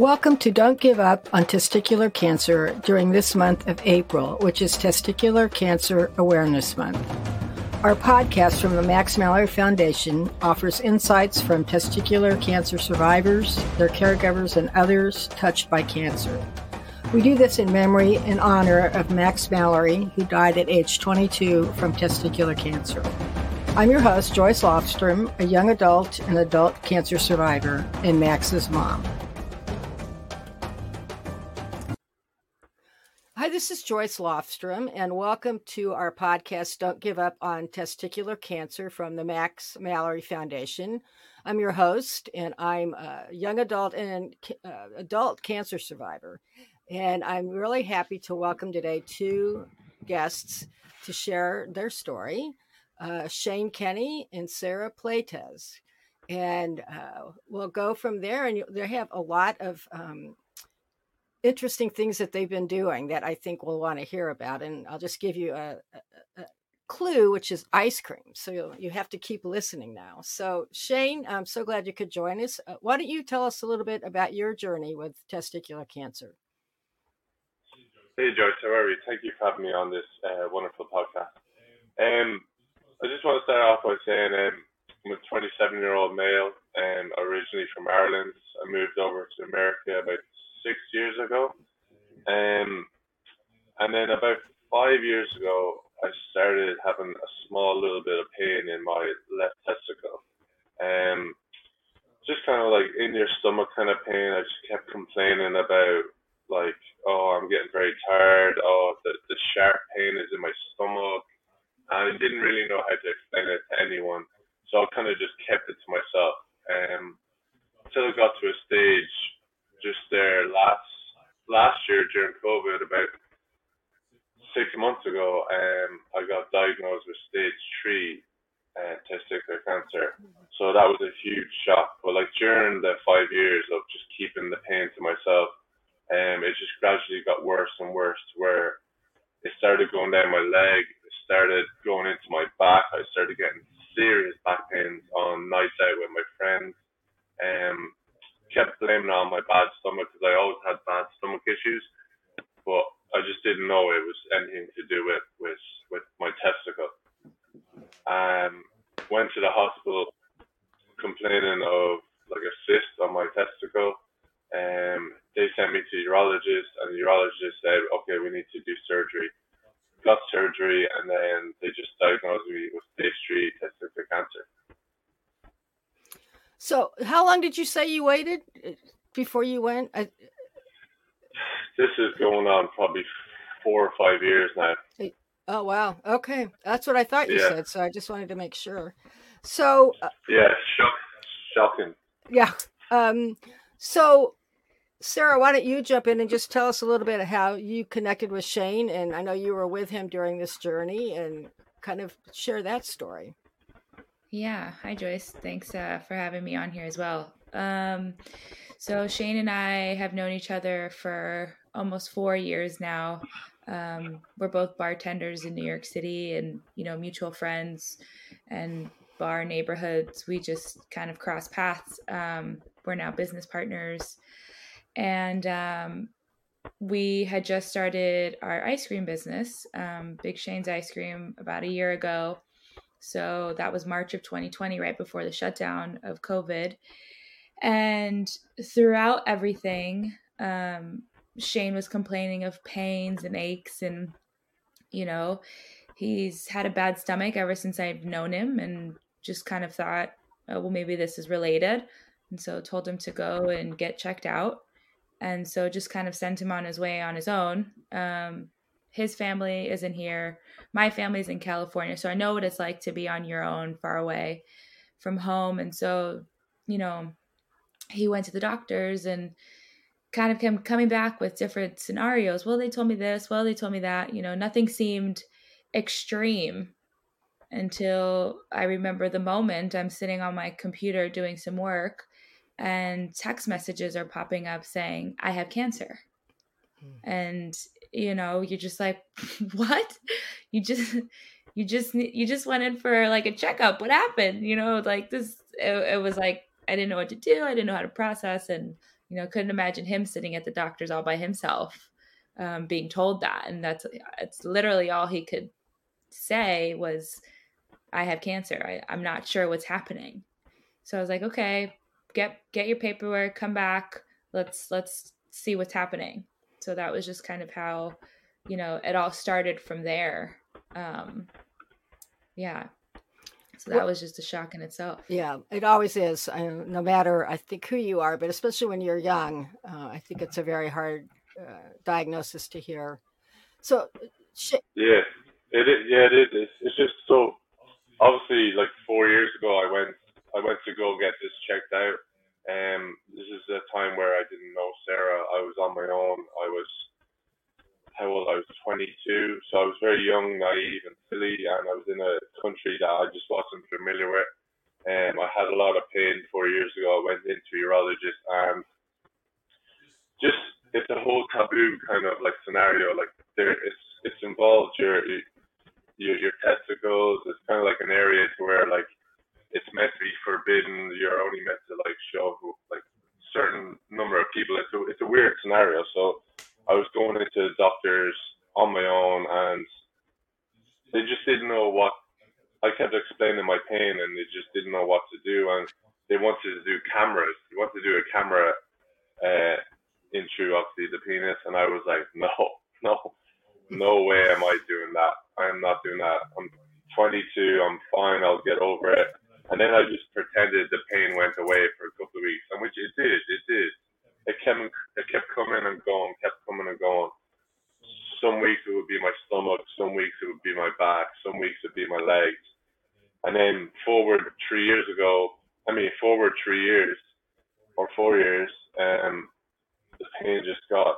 Welcome to Don't Give Up on Testicular Cancer during this month of April, which is Testicular Cancer Awareness Month. Our podcast from the Max Mallory Foundation offers insights from testicular cancer survivors, their caregivers, and others touched by cancer. We do this in memory and honor of Max Mallory, who died at age 22 from testicular cancer. I'm your host, Joyce Lofstrom, a young adult and adult cancer survivor, and Max's mom. This is Joyce Lofstrom, and welcome to our podcast, Don't Give Up on Testicular Cancer from the Max Mallory Foundation. I'm your host, and I'm a young adult and uh, adult cancer survivor. And I'm really happy to welcome today two guests to share their story uh, Shane Kenny and Sarah Playtez. And uh, we'll go from there, and they have a lot of um, interesting things that they've been doing that I think we'll want to hear about. And I'll just give you a, a, a clue, which is ice cream. So you have to keep listening now. So, Shane, I'm so glad you could join us. Uh, why don't you tell us a little bit about your journey with testicular cancer? Hey, Joyce, how are you? Thank you for having me on this uh, wonderful podcast. Um, I just want to start off by saying um, I'm a 27 year old male, um, originally from Ireland. I moved over to America about six years ago. Um, and then about five years ago, I started having a small little bit of pain in my left testicle. Um, just kind of like in your stomach kind of pain. I just kept complaining about like, oh, I'm getting very tired. Oh, the, the sharp pain is in my stomach. I didn't really know how to explain it to anyone. So I kind of just kept it to myself. Um, until it got to a stage just there last last year during COVID, about six months ago, um, I got diagnosed with stage three uh, testicular cancer. So that was a huge shock. But like during the five years of just keeping the pain to myself, um, it just gradually got worse and worse to where it started going down my leg, it started going into my back. I started getting serious back pains on nights out with my friends. Um, kept blaming on my bad stomach because I always had bad stomach issues, but I just didn't know it was anything to do with with with my testicle. Um, went to the hospital complaining of like a cyst on my testicle. Um, they sent me to a urologist, and the urologist said, "Okay, we need to do surgery." Got surgery, and then they just diagnosed me with stage three testicular cancer. So, how long did you say you waited uh, before you went? I... This is going on probably four or five years now. Oh wow. Okay, that's what I thought you yeah. said. So I just wanted to make sure. So. Uh, yeah, shock, shocking. Yeah. Um. So, Sarah, why don't you jump in and just tell us a little bit of how you connected with Shane? And I know you were with him during this journey, and kind of share that story. Yeah. Hi, Joyce. Thanks uh, for having me on here as well. Um, so, Shane and I have known each other for almost four years now. Um, we're both bartenders in New York City and, you know, mutual friends and bar neighborhoods. We just kind of cross paths. Um, we're now business partners. And um, we had just started our ice cream business, um, Big Shane's Ice Cream, about a year ago so that was March of 2020, right before the shutdown of COVID. And throughout everything, um, Shane was complaining of pains and aches, and you know, he's had a bad stomach ever since I've known him, and just kind of thought, oh, well, maybe this is related. And so told him to go and get checked out. And so just kind of sent him on his way on his own. Um, his family isn't here. My family's in California, so I know what it's like to be on your own, far away from home. And so, you know, he went to the doctors and kind of came coming back with different scenarios. Well, they told me this. Well, they told me that. You know, nothing seemed extreme until I remember the moment I'm sitting on my computer doing some work and text messages are popping up saying, I have cancer. Mm. And you know you're just like what you just you just you just went in for like a checkup what happened you know like this it, it, was like i didn't know what to do i didn't know how to process and You know, couldn't imagine him sitting at the doctor's all by himself, um, being told that, and that's it's literally all he could say was, "I have cancer. I, I'm not sure what's happening." So I was like, "Okay, get get your paperwork, come back. Let's let's see what's happening." So that was just kind of how, you know, it all started from there. Um, yeah, so that was just a shock in itself. Yeah, it always is. I, no matter, I think, who you are, but especially when you're young, uh, I think it's a very hard uh, diagnosis to hear. So, sh- yeah, it is. Yeah, it is. It's, it's just so. Obviously, like four years ago, I went. I went to go get this checked out. Um, this is a time where I didn't know Sarah. I was on my own. I was how old I was 22, so I was very young, naive, and silly, and I was in a country that I just wasn't familiar with. Um, I had a lot of pain four years ago. I went into a urologist, and just it's a whole taboo kind of like scenario. Like there, it's it's involved your your your testicles. It's kind of like an area to where like it's meant to be forbidden. You're only meant to like show like certain number of people. It's a it's a weird scenario. So I was going into doctors on my own and they just didn't know what I kept explaining my pain and they just didn't know what to do and they wanted to do cameras. They wanted to do a camera uh, in through obviously the penis and I was like, No, no, no way am I doing that. I am not doing that. I'm 22, I'm fine, I'll get over it. And then I just pretended the pain went away for a couple of weeks, and which it did, it did it kept it kept coming and going, kept coming and going. Some weeks it would be my stomach, some weeks it would be my back, some weeks it'd be my legs. And then forward three years ago, I mean forward three years or four years, um, the pain just got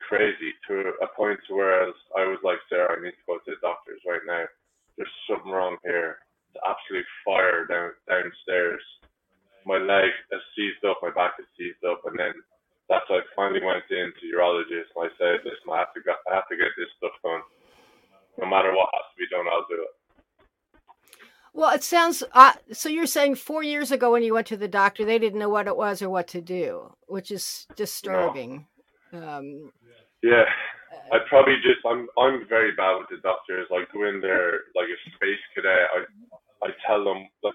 crazy to a point to where I was like, Sarah, I need to go to the doctors right now. There's something wrong here. Absolute fire down downstairs my leg is seized up, my back is seized up, and then that's why I finally went into urologist and I said, listen, I have to go, I have to get this stuff done. No matter what has to be done, I'll do it. Well, it sounds uh, so. You're saying four years ago when you went to the doctor, they didn't know what it was or what to do, which is disturbing. No. Um, yeah, I probably just I'm I'm very bad with the doctors. Like go in there like a space cadet. I tell them like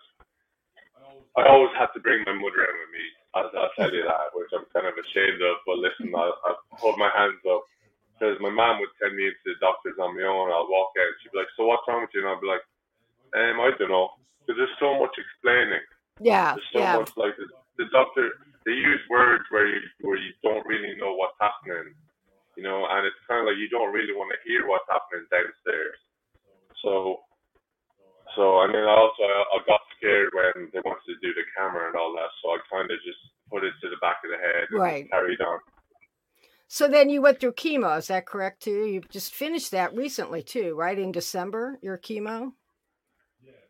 I always have to bring my mother in with me. I'll, I'll tell you that, which I'm kind of ashamed of. But listen, I'll, I'll hold my hands up because my mom would send me into the doctors on my own. I'll walk in. She'd be like, "So what's wrong with you?" And I'll be like, "Um, I don't know." Because there's so much explaining. Yeah. There's so yeah. much like the, the doctor. They use words where you where you don't really know what's happening. You know, and it's kind of like you don't really want to hear what's happening downstairs. So so I mean, also I, I got scared when they wanted to do the camera and all that, so I kind of just put it to the back of the head and right. carried on. So then you went through chemo, is that correct too? You just finished that recently too, right? In December, your chemo?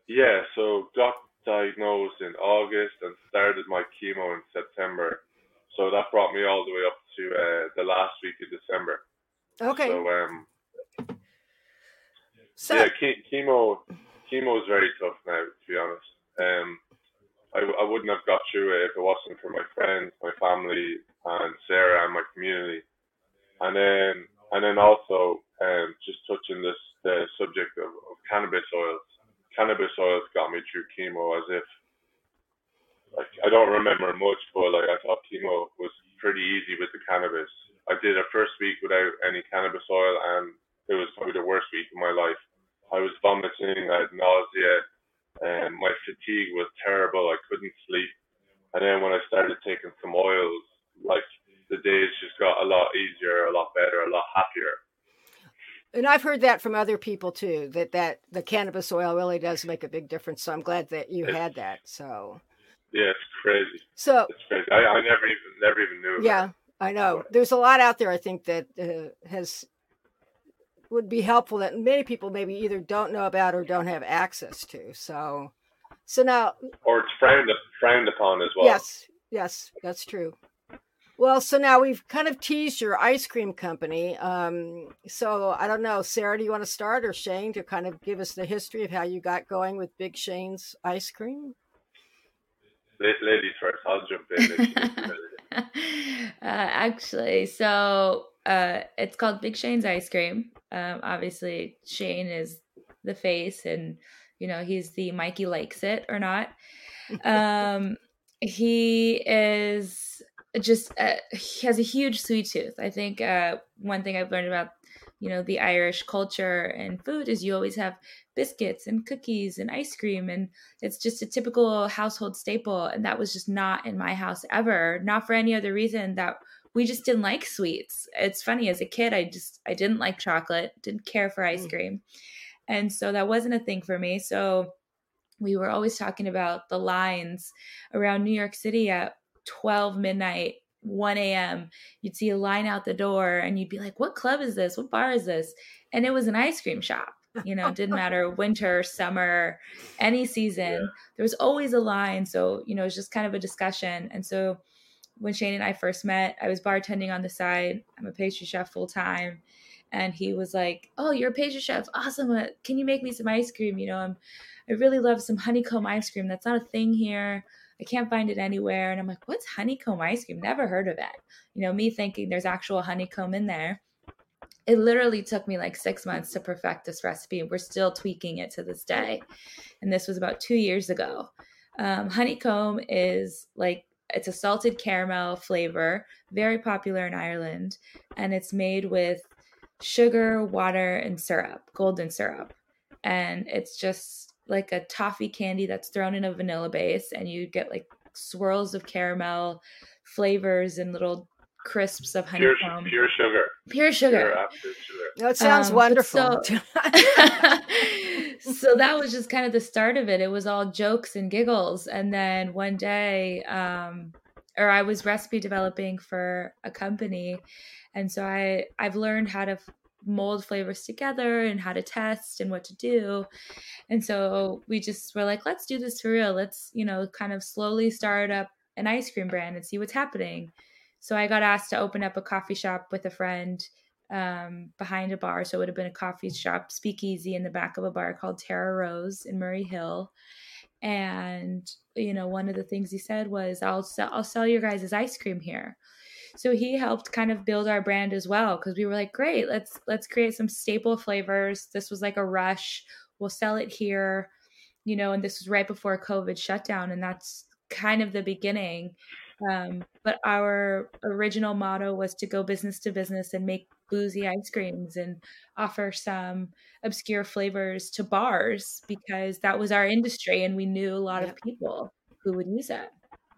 Yeah, so got diagnosed in August and started my chemo in September. So that brought me all the way up to uh, the last week of December. Okay. So um, so, yeah, chemo chemo is very tough now, to be honest. Um, I, I wouldn't have got through it if it wasn't for my friends, my family, and Sarah and my community. And then, and then also, um, just touching this the subject of, of cannabis oils. Cannabis oils got me through chemo as if, like, I don't remember much, but like I thought chemo was pretty easy with the cannabis. I did a first week without any cannabis oil, and it was probably the worst week of my life. I was vomiting, I had nausea, and my fatigue was terrible. I couldn't sleep. And then when I started taking some oils, like the days just got a lot easier, a lot better, a lot happier. And I've heard that from other people too. That that the cannabis oil really does make a big difference. So I'm glad that you it's, had that. So yeah, it's crazy. So it's crazy. I, I never even never even knew. Yeah, I know. There's a lot out there. I think that uh, has would be helpful that many people maybe either don't know about or don't have access to. So, so now, or it's frowned frowned upon as well. Yes, yes, that's true. Well, so now we've kind of teased your ice cream company. Um, so I don't know, Sarah, do you want to start or Shane to kind of give us the history of how you got going with Big Shane's ice cream? Ladies first, I'll jump in. actually, so uh, it's called Big Shane's Ice Cream. Um, obviously, Shane is the face, and you know he's the Mikey likes it or not. Um, he is just uh, he has a huge sweet tooth. I think uh, one thing I've learned about you know the Irish culture and food is you always have biscuits and cookies and ice cream and it's just a typical household staple and that was just not in my house ever not for any other reason that we just didn't like sweets it's funny as a kid i just i didn't like chocolate didn't care for ice mm. cream and so that wasn't a thing for me so we were always talking about the lines around new york city at 12 midnight 1 a.m. You'd see a line out the door and you'd be like, what club is this? What bar is this? And it was an ice cream shop you know didn't matter winter summer any season yeah. there was always a line so you know it was just kind of a discussion and so when shane and i first met i was bartending on the side i'm a pastry chef full time and he was like oh you're a pastry chef awesome uh, can you make me some ice cream you know i'm i really love some honeycomb ice cream that's not a thing here I can't find it anywhere. And I'm like, what's honeycomb ice cream? Never heard of it. You know, me thinking there's actual honeycomb in there it literally took me like six months to perfect this recipe. We're still tweaking it to this day. And this was about two years ago. Um, honeycomb is like it's a salted caramel flavor, very popular in Ireland, and it's made with sugar, water, and syrup, golden syrup. And it's just like a toffee candy that's thrown in a vanilla base, and you get like swirls of caramel flavors and little crisps of honeycomb. Pure, pure sugar. Pure sugar. Pure, sugar. That sounds um, wonderful. So, so, that was just kind of the start of it. It was all jokes and giggles. And then one day, um, or I was recipe developing for a company. And so I, I've learned how to mold flavors together and how to test and what to do. And so we just were like, let's do this for real. Let's, you know, kind of slowly start up an ice cream brand and see what's happening. So I got asked to open up a coffee shop with a friend um, behind a bar. So it would have been a coffee shop, speakeasy in the back of a bar called Tara Rose in Murray Hill. And you know, one of the things he said was, "I'll sell, I'll sell your guys' ice cream here." So he helped kind of build our brand as well because we were like, "Great, let's let's create some staple flavors." This was like a rush. We'll sell it here, you know. And this was right before COVID shutdown, and that's kind of the beginning um, but our original motto was to go business to business and make boozy ice creams and offer some obscure flavors to bars because that was our industry and we knew a lot of people who would use it.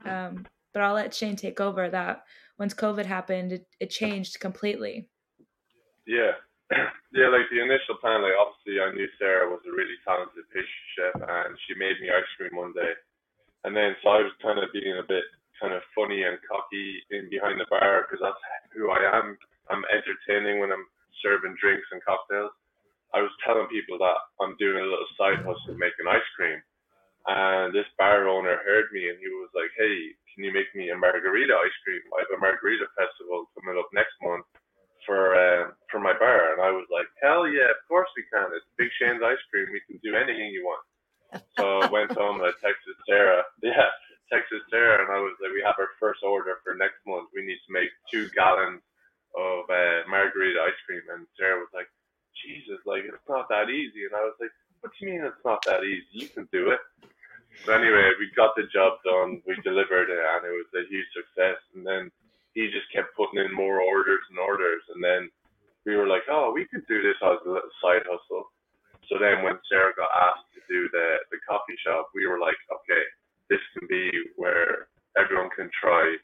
Um, but I'll let Shane take over that. Once COVID happened, it, it changed completely. Yeah. Yeah, like the initial plan, like obviously I knew Sarah was a really talented pastry chef and she made me ice cream one day. And then so I was kind of being a bit kind of funny and cocky in behind the bar because that's who I am. I'm entertaining when I'm serving drinks and cocktails. I was telling people that I'm doing a little side hustle making ice cream. And this bar owner heard me and he was like, Hey, can you make me a margarita ice cream? I have a margarita festival coming up next month for uh, for my bar. And I was like, Hell yeah, of course we can. It's Big Shane's ice cream. We can do anything you want. So I went home and I texted Sarah. Yeah. Texas Terra, and I was like, we have our first order for next month. We need to make two gallons of uh, margarita ice cream. And Sarah was like, Jesus, like it's not that easy. And I was like, what do you mean it's not that easy? You can do it. So anyway, we got the job done. We delivered it, and it was a huge success. And then he just kept putting in more orders and orders. And then we were like, oh, we could do this as a side hustle. So then when Sarah got asked to do the the coffee shop, we were like, okay, this can be where everyone can try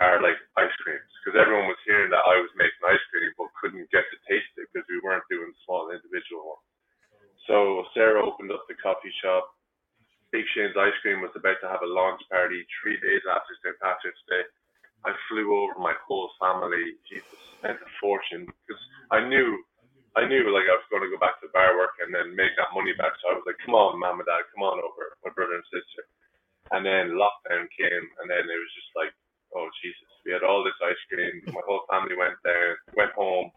our like ice creams because everyone was hearing that I was making ice cream but couldn't get to taste it because we weren't doing small individual ones. So Sarah opened up the coffee shop. Big Shane's Ice Cream was about to have a launch party three days after St. Patrick's Day. I flew over my whole family. Jesus, spent a fortune because I knew, I knew like I was going to go back to bar work and then make that money back. So I was like, come on, mom and dad, come on over, my brother and sister. And then lockdown came, and then it was just like, oh Jesus, we had all this ice cream. My whole family went there, went home.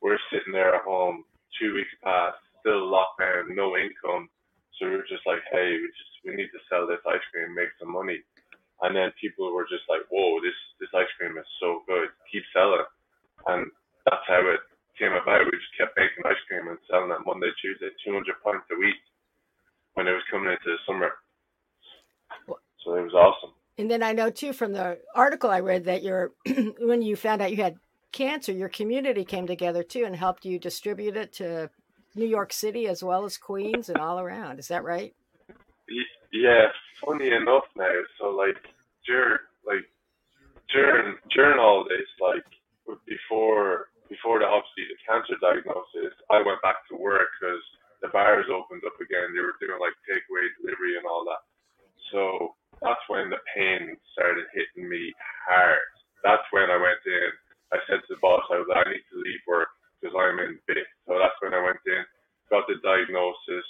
We're sitting there at home. Two weeks passed, still lockdown, no income. So we were just like, hey, we just we need to sell this ice cream, make some money. And then people were just like, whoa, this this ice cream is so good. Keep selling, and that's how it came about. We just kept making ice cream and selling it Monday, Tuesday, 200 pints a week when it was coming into the summer. So it was awesome. And then I know too from the article I read that your when you found out you had cancer, your community came together too and helped you distribute it to New York City as well as Queens and all around. Is that right? Yeah, funny enough now. So like during like during during all this, like before before the obviously the cancer diagnosis, I went back to work because the bars opened up again. They were doing like takeaway delivery and all that. So that's when the pain started hitting me hard. That's when I went in. I said to the boss, I was like, I need to leave work because I'm in bit. So that's when I went in, got the diagnosis,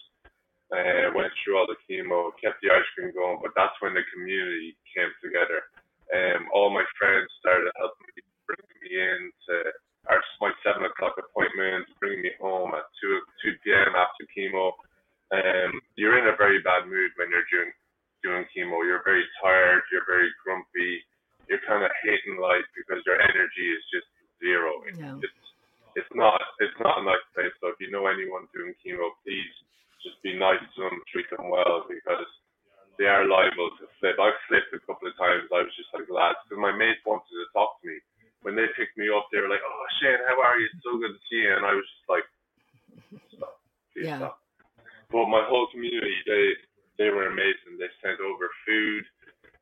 uh, went through all the chemo, kept the ice cream going. But that's when the community came together. Um, all my friends started helping me, bringing me in to our, my seven o'clock appointment, bringing me home at two two p.m. after chemo. Um, you're in a very bad mood when you're doing doing chemo. You're very tired. You're very grumpy. You're kind of hating life because your energy is just zero. Yeah. It's it's not it's not a nice place. So if you know anyone doing chemo, please just be nice to them, treat them well because they are liable to flip. I've flipped a couple of times. I was just like, lads, because my mates wanted to talk to me. When they picked me up, they were like, "Oh, Shane, how are you? It's so good to see you." And I was just like, "Stop, please Yeah. stop." But my whole community, they they were amazing. They sent over food,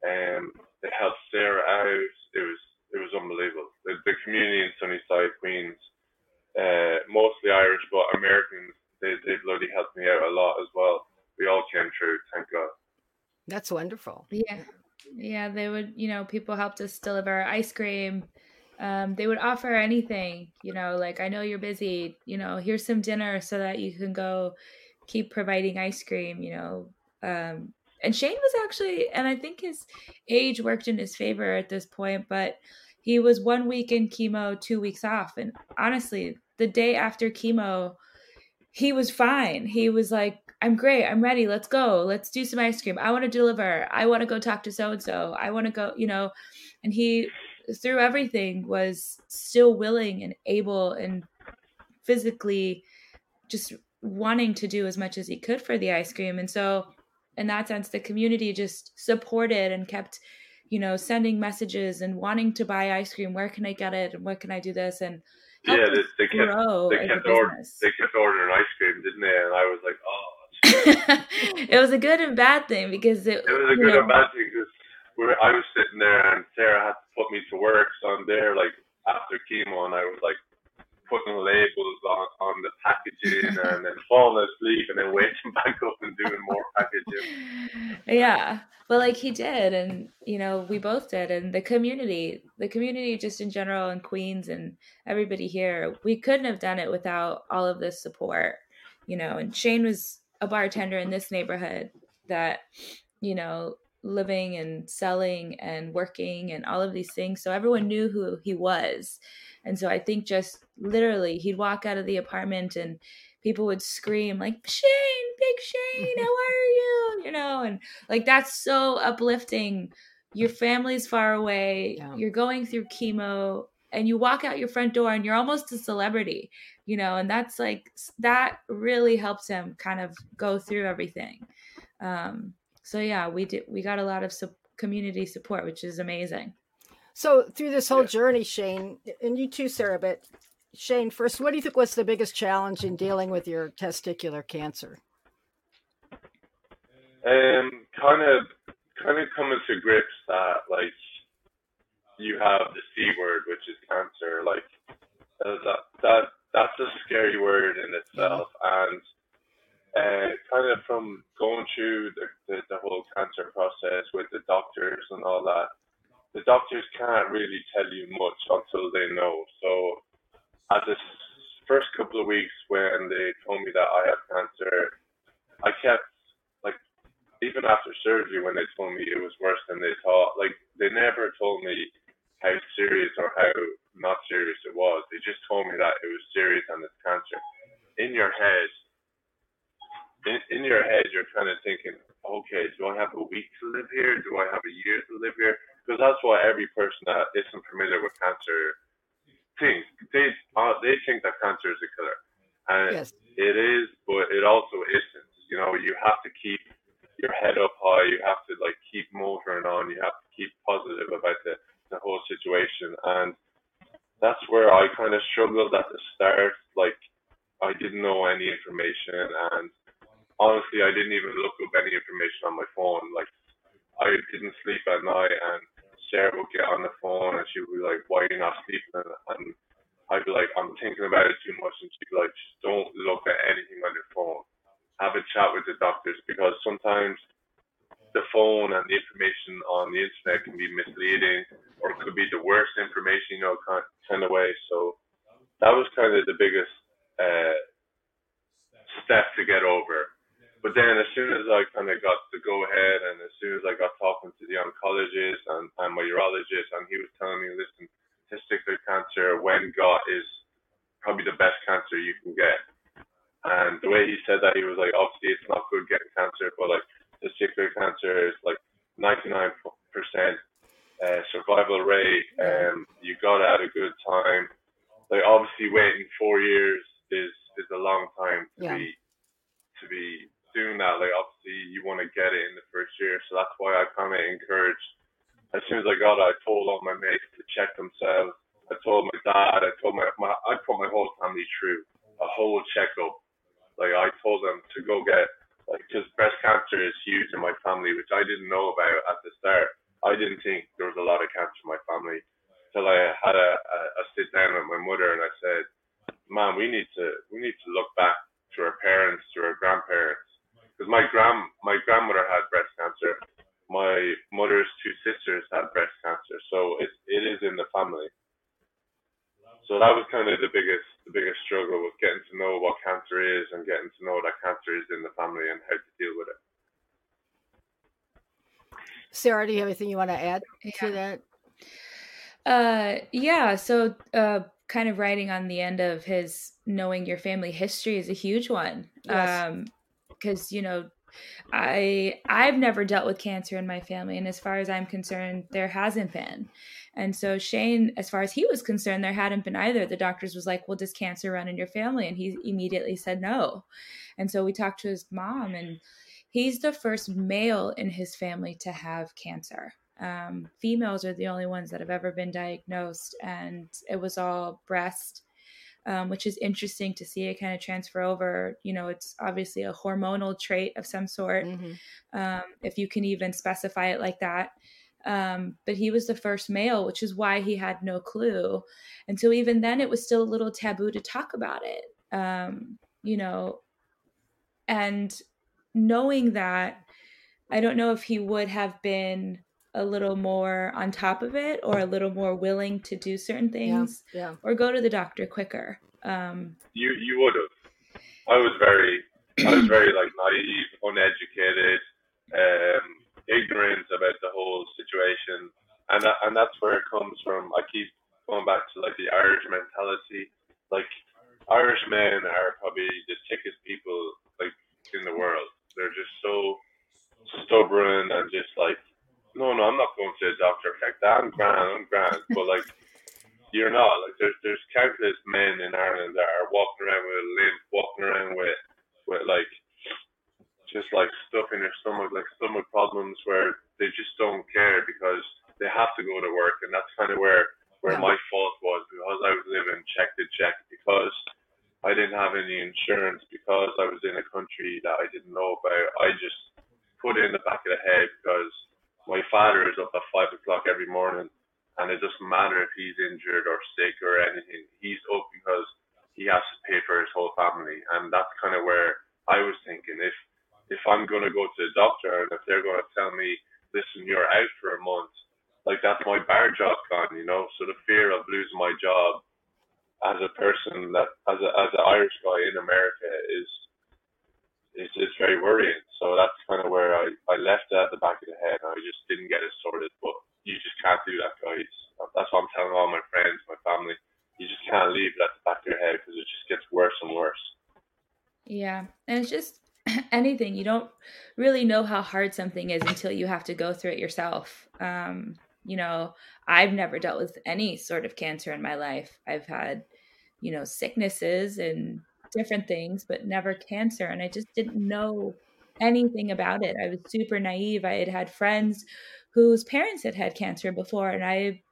and they helped Sarah out. It was it was unbelievable. The, the community in Sunnyside, Queens, uh, mostly Irish, but Americans, they they bloody helped me out a lot as well. We all came through, thank God. That's wonderful. Yeah. Yeah, they would, you know, people helped us deliver ice cream. Um, they would offer anything, you know, like I know you're busy, you know, here's some dinner so that you can go keep providing ice cream, you know. Um, and Shane was actually, and I think his age worked in his favor at this point, but he was one week in chemo, two weeks off. And honestly, the day after chemo, he was fine. He was like, I'm great. I'm ready. Let's go. Let's do some ice cream. I want to deliver. I want to go talk to so and so. I want to go, you know. And he, through everything, was still willing and able and physically just wanting to do as much as he could for the ice cream. And so, in that sense, the community just supported and kept, you know, sending messages and wanting to buy ice cream. Where can I get it? And what can I do this? And Yeah, they, they kept grow they kept ordering business. they kept ordering ice cream, didn't they? And I was like, oh, it was a good and bad thing because it, it was a good know, and bad thing because I was sitting there and Sarah had to put me to work, so I'm there like after chemo, and I was like putting labels on on the packaging and then falling asleep and then waking back up and doing more packaging. yeah but like he did and you know we both did and the community the community just in general in queens and everybody here we couldn't have done it without all of this support you know and shane was a bartender in this neighborhood that you know living and selling and working and all of these things so everyone knew who he was. And so i think just literally he'd walk out of the apartment and people would scream like shane big shane how are you? You know and like that's so uplifting. Your family's far away Yeah. you're going through chemo and you walk out your front door and you're almost a celebrity you know and that's like that really helps him kind of go through everything. Um so yeah we did we got a lot of su- community support which is amazing So through this whole Yeah. journey, Shane, and you too, Sarah, but Shane, first, what do you think was the biggest challenge in dealing with your testicular cancer? Um, kind of, kind of coming to grips that like you have the c word, which is cancer. Like uh, that, that that's a scary word in itself, and uh, kind of from going through the, the the whole cancer process with the doctors and all that. The doctors can't really tell you much until they know. So, at the first couple of weeks when they told me that I had cancer, I kept like even after surgery when they told me it was worse than they thought, like they never told me how serious or how not serious it was. They just told me that it was serious and it's cancer. In your head, in, in your head, you're kind of thinking, okay, do I have a week to live here? Do I have a year to live here? Because that's what every person that isn't familiar with cancer thinks. they uh, they think that cancer is a killer, and yes. it is, but it also isn't. You know, you have to keep your head up high. You have to like keep motoring on. You have to keep positive about the the whole situation, and that's where I kind of struggled at the start. Like I didn't know any information, and honestly, I didn't even look up any information on my phone. Like I didn't sleep at night, and Sarah would get on the phone and she would be like, "Why are you not sleeping?" And I'd be like, "I'm thinking about it too much," and she'd be like, "Just don't look at anything on your phone. Have a chat with the doctors because sometimes." The phone and the information on the internet can be misleading, or it could be the worst information, you know, kind kind of way. So that was kind of the biggest uh, step to get over. But then as soon as I kind of got the go ahead and as soon as I got talking to the oncologist and, and my urologist and he was telling me, listen, testicular cancer when got is probably the best cancer you can get. And the way he said that, he was like, obviously it's not good getting cancer, but like testicular cancer is like 99% uh, survival rate. and you got to have a good time. Like obviously waiting four years is is a long time to Yeah. be to be doing that. Like obviously you want to get it in the first year, so that's why I kind of encouraged. As soon as I got it, I told all my mates to check themselves. I told my dad. I told my, my I put my whole family through a whole checkup. Like I told them to go get like because breast cancer is huge in my family, which I didn't know about at the start. I didn't think there was a lot of cancer in my family till I had a, a, a sit down with my mother and I said, "Man, we need to we need to look back to our parents, to our grandparents, because my grand my grandmother had breast cancer, my mother's two sisters had breast cancer, so it it is in the family. So that was kind of the biggest the biggest struggle was getting to know what cancer is and getting to know that cancer is in the family and how to deal with it. Sarah, do you have anything you want to add Yeah. to that? Uh, yeah. So, uh, kind of writing on the end of his knowing your family history is a huge one. Yes. Um, because you know, I I've never dealt with cancer in my family, and as far as I'm concerned, there hasn't been. And so Shane, as far as he was concerned, there hadn't been either. The doctors was like, "Well, does cancer run in your family?" And he immediately said no. And so we talked to his mom, and he's the first male in his family to have cancer. Um, females are the only ones that have ever been diagnosed, and it was all breast, um, which is interesting to see it kind of transfer over. You know, it's obviously a hormonal trait of some sort, Mhm. um, if you can even specify it like that. Um, but he was the first male, which is why he had no clue. And so even then, it was still a little taboo to talk about it. Um, you know, and knowing that, I don't know if he would have been a little more on top of it or a little more willing to do certain Yeah, things yeah. or go to the doctor quicker. Um, You you would have. I was very I was very like naive, uneducated, um, ignorant about the whole situation, and that, and that's where it comes from. I keep going back to like the Irish mentality. Like Irish men are probably the thickest people like in the world. They're just so stubborn and just like, no, no, I'm not going to the doctor like that. I'm grand, I'm grand. But like, you're not. Like, there's there's countless men in Ireland that are walking around with a limp, walking around with with like just like stuff in their stomach, like stomach problems, where they just don't care because they have to go to work, and that's kind of where where my fault was because I was living check to check because I didn't have any insurance because I was in a country that I didn't know about. I just put it in the back of the head because my father is up at five o'clock every morning, and it doesn't matter if he's injured or sick or anything. He's up because he has to pay for his whole family, and that's kind of where I was thinking if if I'm gonna go to the doctor and if they're gonna tell me, listen, you're out for a month, like that's my bar job gone, you know. So the fear of losing my job as a person that as a as an Irish guy in America is is very worrying. So that's kind of where I I left it at the back of the head. I just didn't get it sorted. But you just can't do that, guys. That's what I'm telling all my friends, my family. You just can't leave it at the back of your head because it just gets worse and worse. Yeah. And it's just anything. You don't really know how hard something is until you have to go through it yourself. Um, You know, I've never dealt with any sort of cancer in my life. I've had, you know, sicknesses and different things, but never cancer. And I just didn't know anything about it. I was super naive. I had had friends whose parents had had cancer before, and I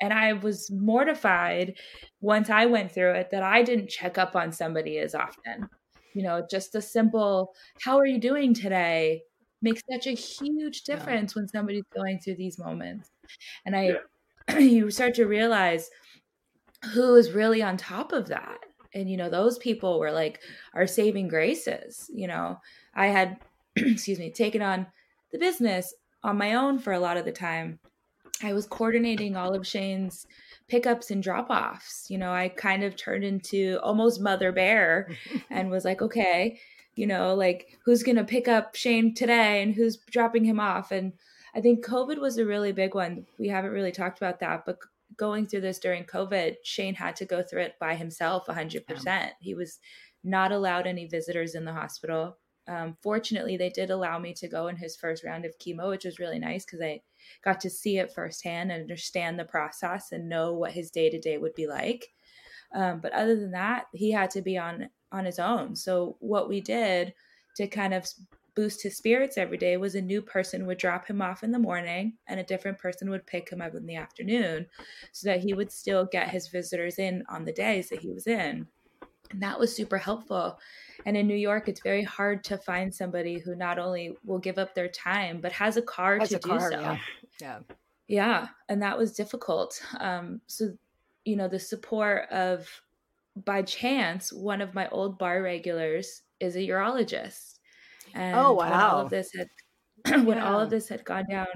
and I was mortified once I went through it that I didn't check up on somebody as often. You know, just a simple "How are you doing today?" makes such a huge difference yeah. when somebody's going through these moments. And I, yeah. you start to realize who is really on top of that. And, you know, those people were like our saving graces. You know, I had, excuse me, taken on the business on my own for a lot of the time. I was coordinating all of Shane's pickups and drop offs. You know, I kind of turned into almost Mother Bear and was like, okay, you know, like who's going to pick up Shane today and who's dropping him off. And I think COVID was a really big one. We haven't really talked about that, but going through this during COVID, Shane had to go through it by himself 100%. Yeah. He was not allowed any visitors in the hospital. Um, fortunately, they did allow me to go in his first round of chemo, which was really nice because I got to see it firsthand and understand the process and know what his day to day would be like. Um, but other than that, he had to be on on his own. So what we did to kind of boost his spirits every day was a new person would drop him off in the morning and a different person would pick him up in the afternoon so that he would still get his visitors in on the days that he was in. And that was super helpful. And in New York, it's very hard to find somebody who not only will give up their time, but has a car has to a do car, so. Yeah. yeah. Yeah. And that was difficult. Um, so, you know, the support of by chance, one of my old bar regulars is a urologist. Oh, and oh wow! When all of this had when yeah. all of this had gone down,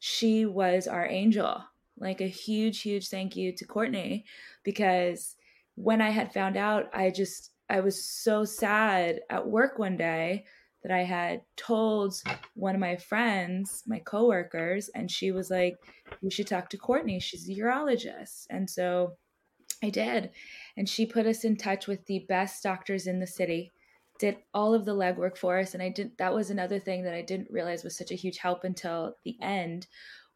she was our angel. Like a huge, huge thank you to Courtney because when I had found out, I just I was so sad at work one day that I had told one of my friends, my coworkers, and she was like, "You should talk to Courtney. She's a urologist." And so I did and she put us in touch with the best doctors in the city did all of the legwork for us and i didn't that was another thing that i didn't realize was such a huge help until the end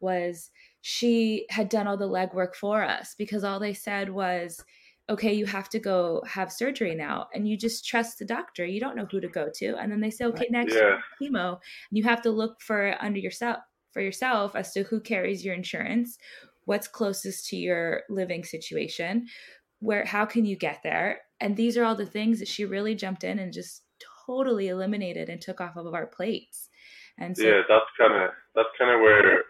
was she had done all the legwork for us because all they said was okay you have to go have surgery now and you just trust the doctor. You don't know who to go to. And then they say okay next yeah. chemo. And you have to look for under yourself for yourself as to who carries your insurance what's closest to your living situation where how can you get there and these are all the things that she really jumped in and just totally eliminated and took off of our plates. And so, yeah that's kind of that's kind of where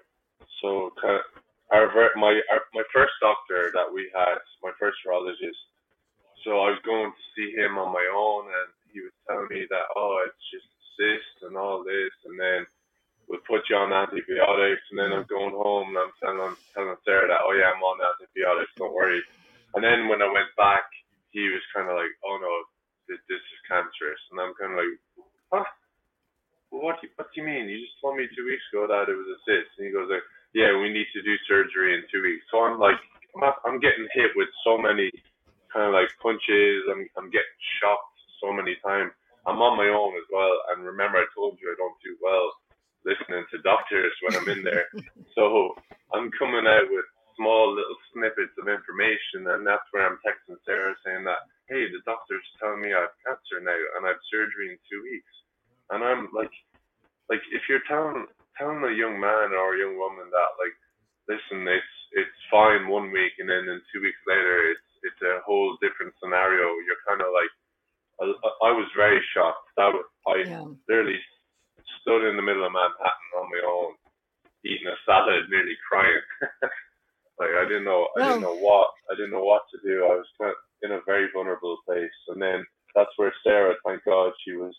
so kind of our my our, my first doctor that we had my first urologist so i was going to see him on my own and he was telling me that oh it's just cyst and all this and then we'll put you on antibiotics and then i'm going home and i'm telling I'm telling sarah that oh yeah i'm on antibiotics don't worry. And then when I went back, he was kind of like, "Oh no, this, this is cancerous," and I'm kind of like, "Huh? What? Do you, what do you mean? You just told me two weeks ago that it was a cyst." And he goes like, "Yeah, we need to do surgery in two weeks." So I'm like, I'm getting hit with so many kind of like punches. I'm I'm getting shocked so many times. I'm on my own as well. And remember, I told you I don't do well listening to doctors when I'm in there. so I'm coming out with small little snippets of information, and that's where I'm texting Sarah saying that, hey, the doctor's telling me I have cancer now, and I have surgery in two weeks, and I'm like, like if you're telling telling a young man or a young woman that like, listen, it's it's fine one week, and then in two weeks later, it's it's a whole different scenario. You're kind of like, I, I was very shocked. That was, I yeah. literally stood in the middle of Manhattan on my own, eating a salad, nearly crying. Like I didn't know, didn't know what, I didn't know what to do. I was kind of in a very vulnerable place, and then that's where Sarah, thank God, she was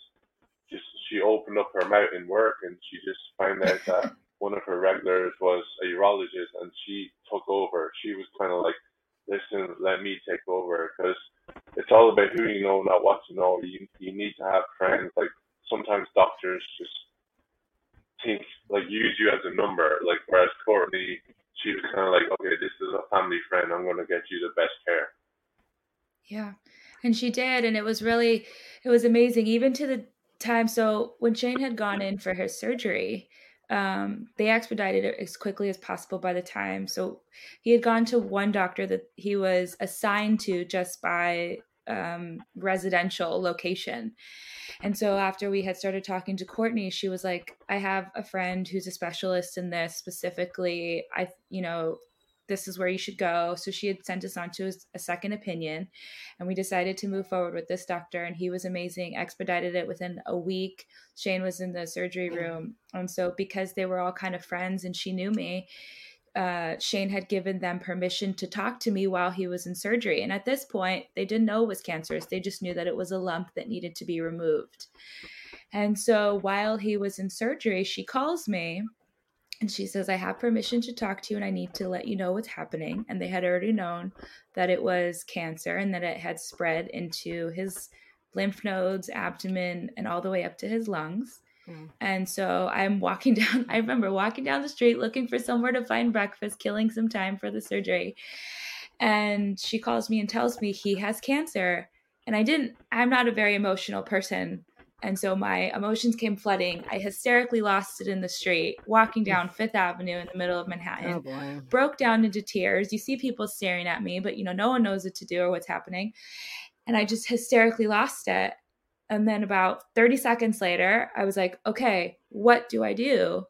just she opened up her mouth in work, and she just found out that one of her regulars was a urologist, and she took over. She was kind of like, listen, let me take over, because it's all about who you know, not what you know. You you need to have friends. Like sometimes doctors just think like use you as a number. Like whereas Courtney she was kind of like, okay, this is a family friend. I'm going to get you the best care. Yeah. And she did. And it was really, it was amazing. Even to the time. So when Shane had gone in for his surgery, um, they expedited it as quickly as possible by the time. So he had gone to one doctor that he was assigned to just by um, residential location. And so after we had started talking to Courtney, she was like, I have a friend who's a specialist in this specifically. I, you know, this is where you should go. So she had sent us on to a second opinion, and we decided to move forward with this doctor. And he was amazing, expedited it within a week. Shane was in the surgery room. And so, because they were all kind of friends and she knew me, uh, Shane had given them permission to talk to me while he was in surgery. And at this point, they didn't know it was cancerous. They just knew that it was a lump that needed to be removed. And so while he was in surgery, she calls me and she says, I have permission to talk to you and I need to let you know what's happening. And they had already known that it was cancer and that it had spread into his lymph nodes, abdomen, and all the way up to his lungs. Mm. And so I'm walking down, I remember walking down the street looking for somewhere to find breakfast, killing some time for the surgery. And she calls me and tells me he has cancer. And I didn't, I'm not a very emotional person. And so my emotions came flooding. I hysterically lost it in the street, walking mm. down Fifth Avenue in the middle of Manhattan. Oh broke down into tears. You see people staring at me, but you know, no one knows what to do or what's happening. And I just hysterically lost it. And then about 30 seconds later, I was like, okay, what do I do?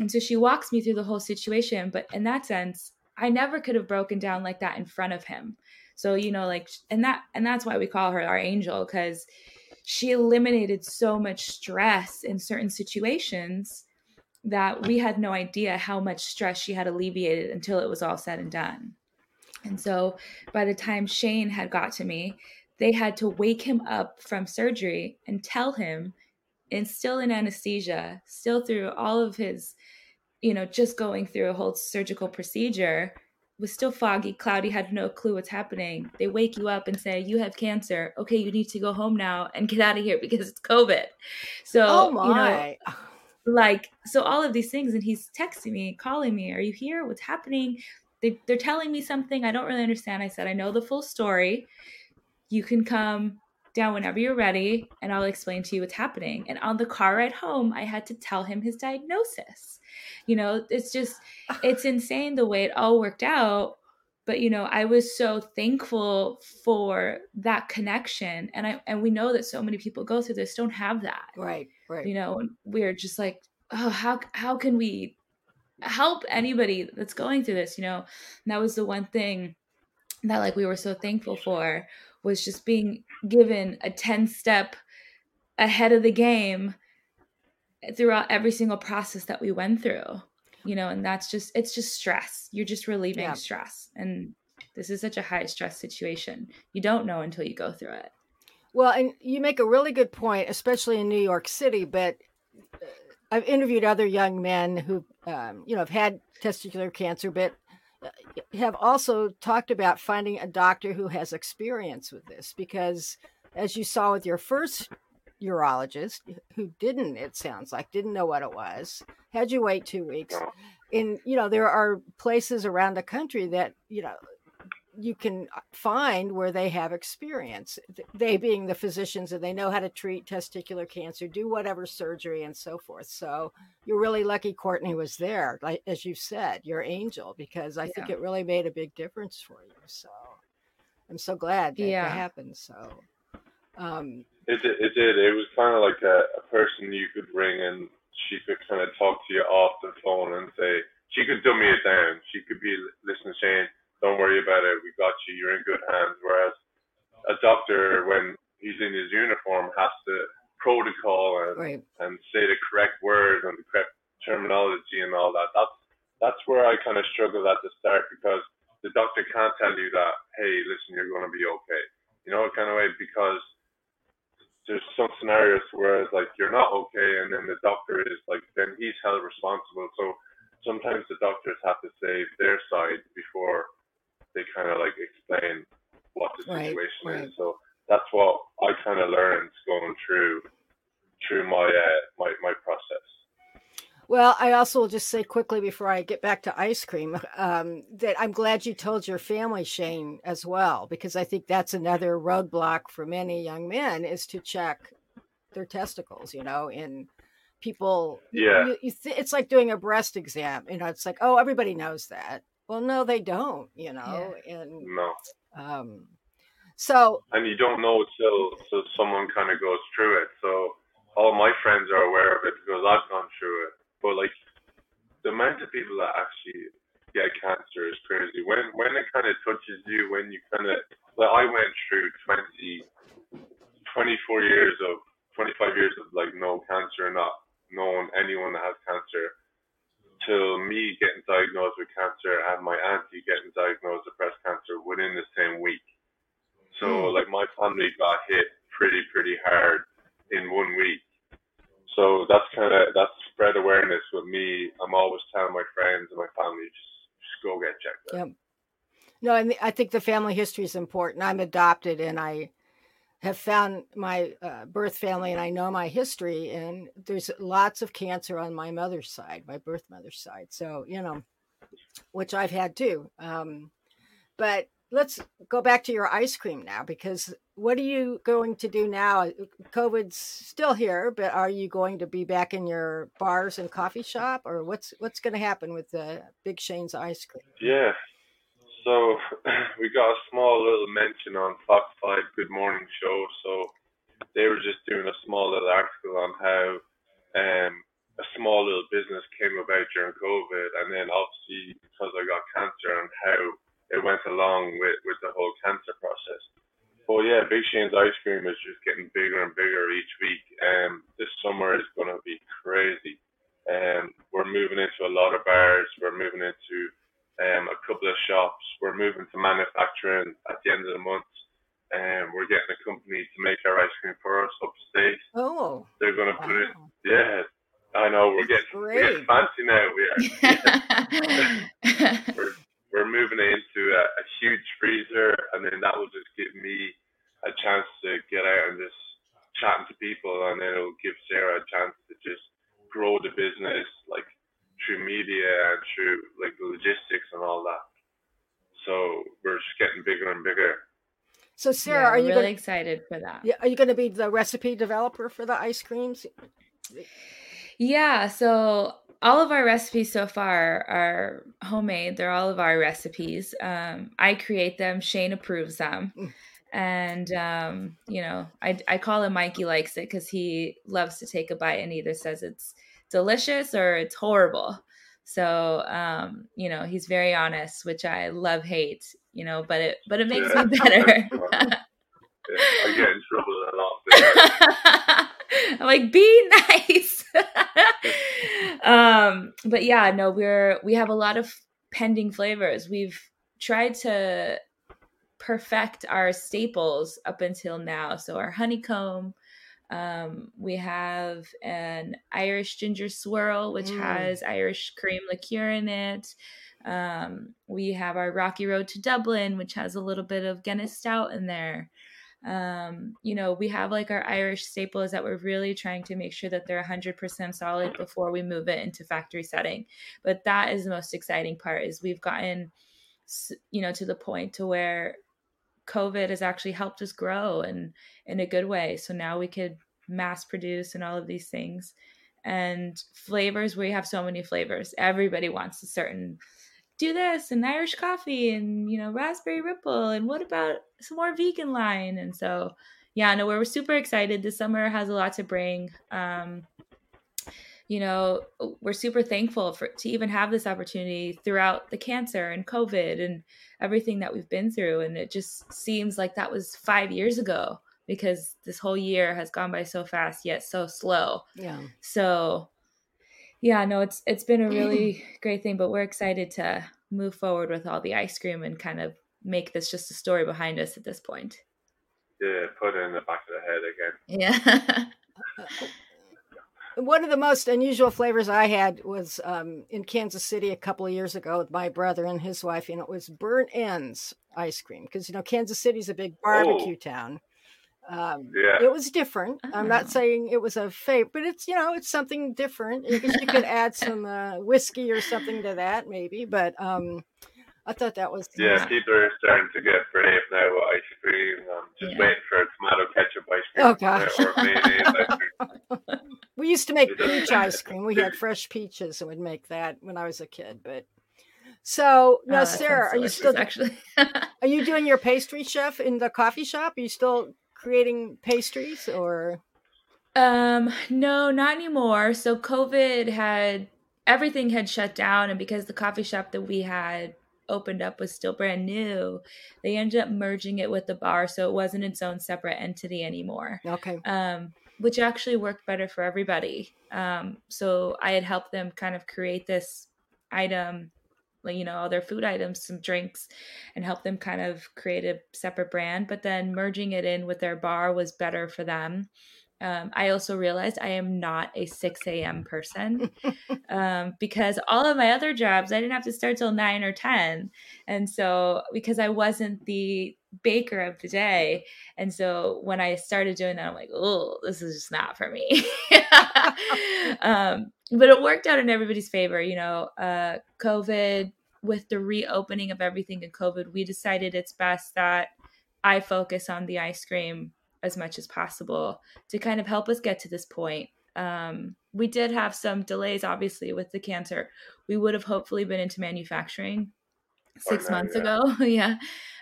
And so she walks me through the whole situation. But in that sense, I never could have broken down like that in front of him. So, you know, like, and that, and that's why we call her our angel, because she eliminated so much stress in certain situations that we had no idea how much stress she had alleviated until it was all said and done. And so by the time Shane had got to me, they had to wake him up from surgery and tell him, and still in anesthesia, still through all of his, you know, just going through a whole surgical procedure, was still foggy, cloudy, had no clue what's happening. They wake you up and say, You have cancer. Okay, you need to go home now and get out of here because it's COVID. So, oh you know, like, so all of these things. And he's texting me, calling me, Are you here? What's happening? They, they're telling me something I don't really understand. I said, I know the full story. You can come down whenever you're ready and I'll explain to you what's happening. And on the car ride home, I had to tell him his diagnosis. You know, it's just, it's insane the way it all worked out. But you know, I was so thankful for that connection, and I and we know that so many people go through this don't have that. Right, right. You know, we're just like, oh, how how can we help anybody that's going through this? You know, and that was the one thing that like we were so thankful for was just being given a 10 step ahead of the game throughout every single process that we went through you know and that's just it's just stress. You're just relieving yeah. stress and this is such a high stress situation. You don't know until you go through it. Well and you make a really good point especially in new york city but uh, i've interviewed other young men who um, you know have had testicular cancer but Uh, have also talked about finding a doctor who has experience with this because as you saw with your first urologist who didn't it sounds like didn't know what it was had you wait two weeks. And you know there are places around the country that you know you can uh, find where they have experience they being the physicians and they know how to treat testicular cancer do whatever surgery and so forth. So you're really lucky courtney was there like as you said your angel because i yeah. think it really made a big difference for you. So i'm so glad that, yeah. that happened so um it did it did. It was kind of like a, a person you could ring and she could kind of talk to you off the phone and say she could dummy it down she could be listening saying don't worry about it. We got you. You're in good hands. Whereas a doctor, when he's in his uniform, has to protocol and right. and say the correct words and the correct terminology and all that. That's that's where I kind of struggled at the start because the doctor can't tell you that, hey, listen, you're going to be okay. You know, what kind of way because there's some scenarios where it's like you're not okay, and then the doctor is like, then he's held responsible. So sometimes the doctors have to say their side before they kind of like explain what the situation right, right. is. So that's what I kind of learned going through through my uh, my my process. Well, I also will just say quickly before I get back to ice cream um, that I'm glad you told your family, Shane, as well, because I think that's another roadblock for many young men is to check their testicles, you know, and people yeah you, you th- it's like doing a breast exam you know it's like oh everybody knows that well no they don't you know yeah. and no. um so and you don't know till till someone kind of goes through it. So all my friends are aware of it because i've gone through it. But like the amount of people that actually get cancer is crazy when when it kind of touches you when you kind of like i went through 20 24 years of 25 years of like no cancer not known anyone that has cancer till me getting diagnosed with cancer and my auntie getting diagnosed with breast cancer within the same week. So mm. like my family got hit pretty pretty hard in one week. So that's kind of that's spread awareness with me. I'm always telling my friends and my family just just go get checked out. Yep. No, and I think the family history is important. I'm adopted, and I have found my uh, birth family and I know my history, and there's lots of cancer on my mother's side, my birth mother's side. So, you know, which I've had too. Um, but let's go back to your ice cream now because what are you going to do now? COVID's still here, but are you going to be back in your bars and coffee shop or what's what's going to happen with the Big Shane's ice cream? Yeah, we got a small little mention on Fox 5 Good Morning Show. So they were just doing a small little article on how um, a small little business came about during COVID, and then obviously because I got cancer and how it went along with, with the whole cancer process. But yeah, Big Shane's ice cream is just getting bigger and bigger each week. Um, this summer is going to be crazy. Um, we're moving into a lot of bars. We're moving into um, a couple of shops. We're moving to manufacturing at the end of the month. And um, we're getting a company to make our ice cream for us upstate. Oh. They're going to wow. put it, yeah. I know, we're getting, we're getting fancy now. We are. we're, we're moving into a, a huge freezer, and then that will just give me a chance to get out and just chatting to people, and then it'll give Sarah a chance to just grow the business like through media and through like the logistics and all that. So we're just getting bigger and bigger. So Sarah, yeah, are you really gonna, excited for that? Yeah, are you going to be the recipe developer for the ice creams? Yeah, so all of our recipes so far are homemade. They're all of our recipes. Um, I create them. Shane approves them. Mm. And um, you know, I I call him Mikey likes it because he loves to take a bite and either says it's delicious or it's horrible. So, um, you know, he's very honest, which I love hate, you know, but it, but it makes me better. yeah, I get in trouble a lot. I'm like, be nice. um, but yeah, no, we're, we have a lot of pending flavors. We've tried to perfect our staples up until now. So our honeycomb, um, we have an Irish ginger swirl, which mm. has Irish cream liqueur in it. Um, we have our Rocky Road to Dublin, which has a little bit of Guinness Stout in there. Um, you know, we have like our Irish staples that we're really trying to make sure that they're 100% solid before we move it into factory setting. But that is the most exciting part is we've gotten, you know, to the point to where COVID has actually helped us grow and in a good way. So now we could mass produce and all of these things. And flavors, we have so many flavors. Everybody wants a certain do this and Irish coffee and you know raspberry ripple and what about some more vegan line? And so yeah no we're super excited. The summer has a lot to bring. Um you know we're super thankful for to even have this opportunity throughout the cancer and covid and everything that we've been through. And it just seems like that was 5 years ago because this whole year has gone by so fast yet so slow. Yeah. So yeah no it's it's been a really great thing but we're excited to move forward with all the ice cream and kind of make this just a story behind us at this point yeah put it in the back of the head again yeah one of the most unusual flavors I had was um, in Kansas City a couple of years ago with my brother and his wife, and it was burnt ends ice cream because you know Kansas City's a big barbecue oh. town. Um, yeah. It was different. I'm not ah. saying it was a favorite, but it's you know it's something different. You could add some uh, whiskey or something to that maybe, but um, I thought that was yeah. Nice. People are starting to get brave now with ice cream. I'm just yeah. waiting for a tomato ketchup ice cream. Oh gosh. Or mayonnaise. We used to make peach ice cream. We had fresh peaches and would make that when I was a kid. But so now, oh, Sarah, are you still actually? are you doing your pastry chef in the coffee shop? Are you still creating pastries or? Um, no, not anymore. So COVID had everything had shut down, and because the coffee shop that we had opened up was still brand new, they ended up merging it with the bar, so it wasn't its own separate entity anymore. Okay. Um, which actually worked better for everybody. Um, so I had helped them kind of create this item, you know, all their food items, some drinks, and help them kind of create a separate brand. But then merging it in with their bar was better for them um, I also realized I am not a 6 a.m. person um, because all of my other jobs, I didn't have to start till 9 or 10. And so, because I wasn't the baker of the day. And so, when I started doing that, I'm like, oh, this is just not for me. um, but it worked out in everybody's favor. You know, uh, COVID, with the reopening of everything in COVID, we decided it's best that I focus on the ice cream as much as possible to kind of help us get to this point. Um, we did have some delays, obviously, with the cancer. We would have hopefully been into manufacturing six months yeah. ago. yeah.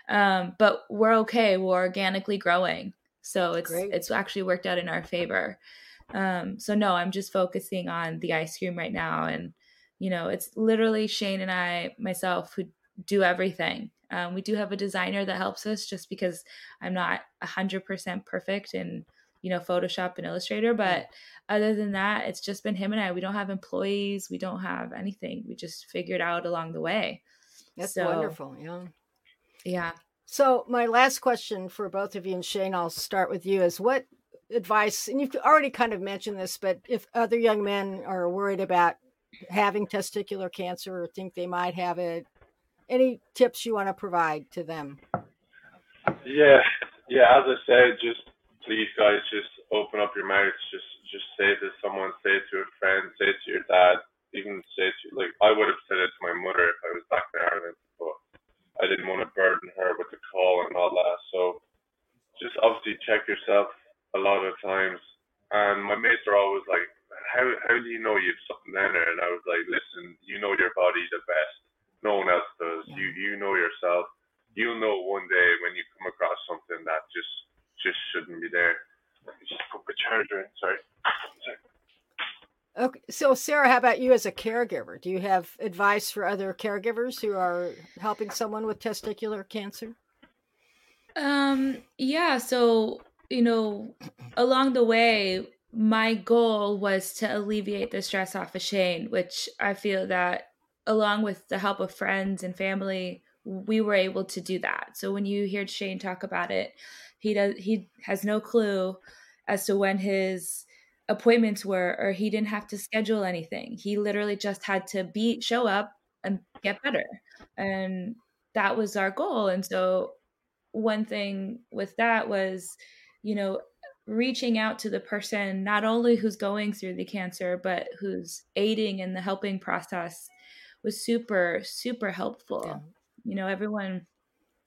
Um, but we're okay. We're organically growing. So it's Great. it's actually worked out in our favor. Um, so no, I'm just focusing on the ice cream right now. And, you know, it's literally Shane and I, myself, who do everything. Um, we do have a designer that helps us just because I'm not 100% perfect in, you know, Photoshop and Illustrator. But other than that, it's just been him and I. We don't have employees, we don't have anything. We just figured out along the way. That's so, wonderful. Yeah. Yeah. So, my last question for both of you, and Shane, I'll start with you, is what advice, and you've already kind of mentioned this, but if other young men are worried about having testicular cancer or think they might have it, any tips you want to provide to them? Yeah, yeah. As I said, just please, guys, just open up your mouths. Just, just say to someone, say to a friend, say to your dad, even say to like I would have said it to my mother if I was back in Ireland, but I didn't want to burden her with the call and all that. So just obviously check yourself a lot of times. And my mates are always like, "How how do you know you've something in there?" And I was like, "Listen, you know your body the best no one else does. Yeah. You you know yourself. You'll know one day when you come across something that just just shouldn't be there. Just put the charger in. Sorry. Sorry. Okay, so Sarah, how about you as a caregiver? Do you have advice for other caregivers who are helping someone with testicular cancer? Um, yeah, so you know, along the way, my goal was to alleviate the stress off of Shane, which I feel that along with the help of friends and family, we were able to do that. So when you hear Shane talk about it, he does he has no clue as to when his appointments were or he didn't have to schedule anything. He literally just had to be show up and get better. And that was our goal. And so one thing with that was, you know, reaching out to the person not only who's going through the cancer but who's aiding in the helping process was super super helpful yeah. you know everyone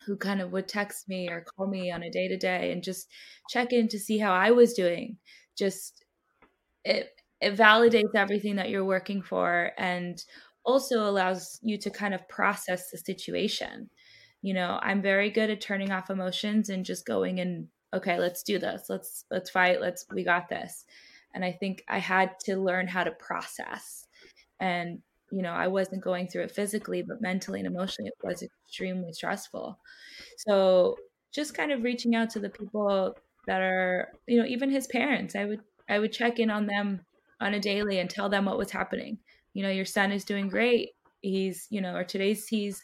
who kind of would text me or call me on a day to day and just check in to see how I was doing just it it validates everything that you're working for and also allows you to kind of process the situation you know i'm very good at turning off emotions and just going and okay let's do this let's let's fight let's we got this and i think i had to learn how to process and you know, I wasn't going through it physically, but mentally and emotionally, it was extremely stressful. So just kind of reaching out to the people that are, you know, even his parents, I would, I would check in on them on a daily and tell them what was happening. You know, your son is doing great. He's, you know, or today's he's,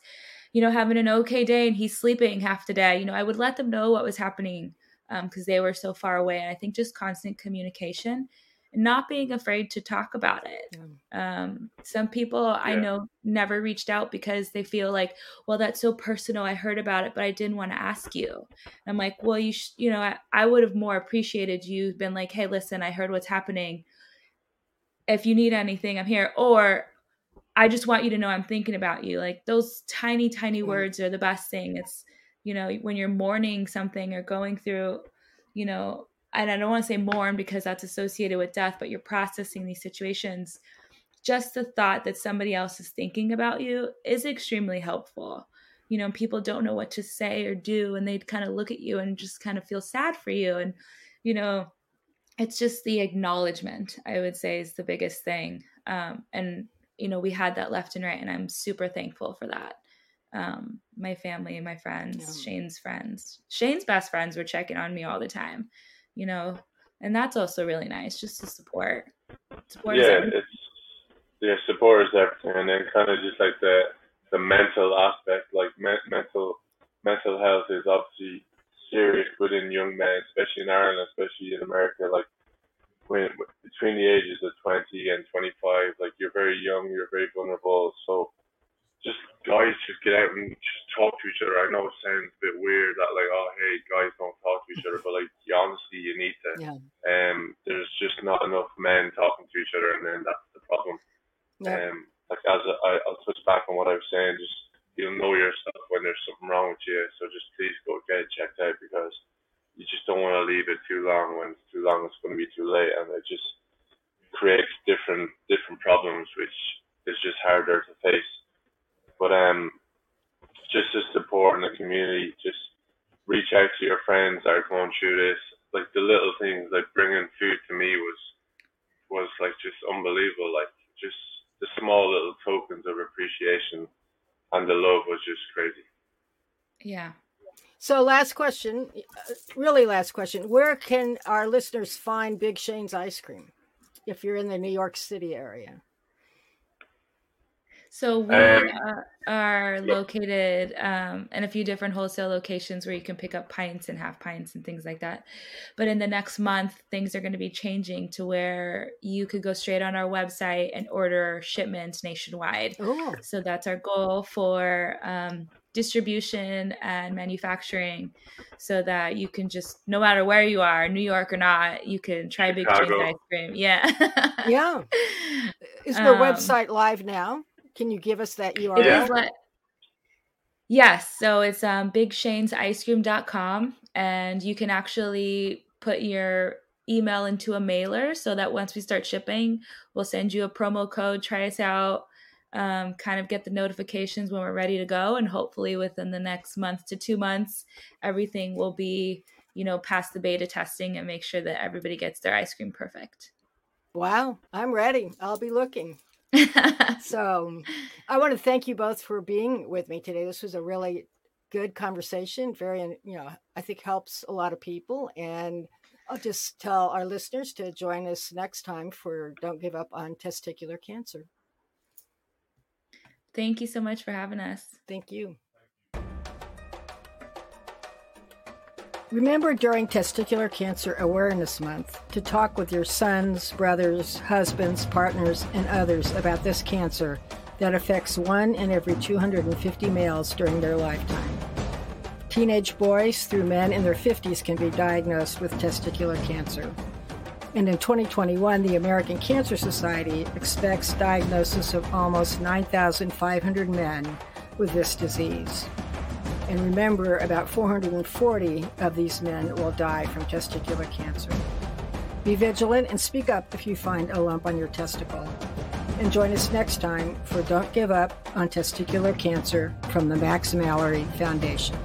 you know, having an okay day and he's sleeping half the day. You know, I would let them know what was happening because um, they were so far away. And I think just constant communication not being afraid to talk about it. Yeah. Um, some people yeah. I know never reached out because they feel like, well, that's so personal. I heard about it, but I didn't want to ask you. And I'm like, well, you, sh- you know, I, I would have more appreciated you been like, hey, listen, I heard what's happening. If you need anything, I'm here. Or I just want you to know I'm thinking about you. Like those tiny, tiny words are the best thing. It's, you know, when you're mourning something or going through, you know, and I don't want to say mourn because that's associated with death, but you're processing these situations. Just the thought that somebody else is thinking about you is extremely helpful. You know, people don't know what to say or do, and they kind of look at you and just kind of feel sad for you. And, you know, it's just the acknowledgement, I would say, is the biggest thing. Um, and, you know, we had that left and right, and I'm super thankful for that um, my family, my friends, yeah. Shane's friends. Shane's best friends were checking on me all the time, you know, and that's also really nice just to support. support yeah, it's yeah, support is everything, and then kind of just like the the mental aspect, like me- mental mental health is obviously serious within young men, especially in Ireland, especially in America. Like when between the ages of 20 and 25, like you're very young, you're very vulnerable, so just guys just get out and just talk to each other. I know it sounds a bit weird that like, oh hey, guys don't talk to each other, but like honestly you need to. Yeah. Um there's just not enough men talking to each other and then that's the problem. Yeah. Um like as a, I, I'll switch back on what I was saying, just you'll know yourself when there's something wrong with you. So just please go get it checked out because you just don't want to leave it too long. When it's too long, it's going to be too late, and it just creates different different problems, which is just harder to face. But um, just to support in the community, just reach out to your friends that through this. Like the little things, like bringing food to me was was like just unbelievable. Like just the small little tokens of appreciation and the love was just crazy. Yeah. So, last question, uh, really last question. Where can our listeners find Big Shane's ice cream if you're in the New York City area? So we um, are located um, in a few different wholesale locations where you can pick up pints and half pints and things like that. But in the next month, things are going to be changing to where you could go straight on our website and order shipments nationwide. Ooh. So that's our goal for um, distribution and manufacturing so that you can just no matter where you are new york or not you can try Chicago. big Shane's ice cream yeah yeah is the um, website live now can you give us that URL? It is yes. So it's um, bigshanesicecream.com. And you can actually put your email into a mailer so that once we start shipping, we'll send you a promo code, try us out, um, kind of get the notifications when we're ready to go. And hopefully within the next month to two months, everything will be, you know, past the beta testing and make sure that everybody gets their ice cream perfect. Wow, I'm ready. I'll be looking. so I want to thank you both for being with me today. This was a really good conversation. Very, you know, I think helps a lot of people. And I'll just tell our listeners to join us next time for Don't Give Up on Testicular Cancer. Thank you so much for having us. Thank you. Remember during Testicular Cancer Awareness Month to talk with your sons, brothers, husbands, partners, and others about this cancer that affects one in every 250 males during their lifetime. Teenage boys through men in their 50s can be diagnosed with testicular cancer. And in 2021, the American Cancer Society expects diagnosis of almost 9,500 men with this disease. And remember, about 440 of these men will die from testicular cancer. Be vigilant and speak up if you find a lump on your testicle. And join us next time for Don't Give Up on Testicular Cancer from the Max Mallory Foundation.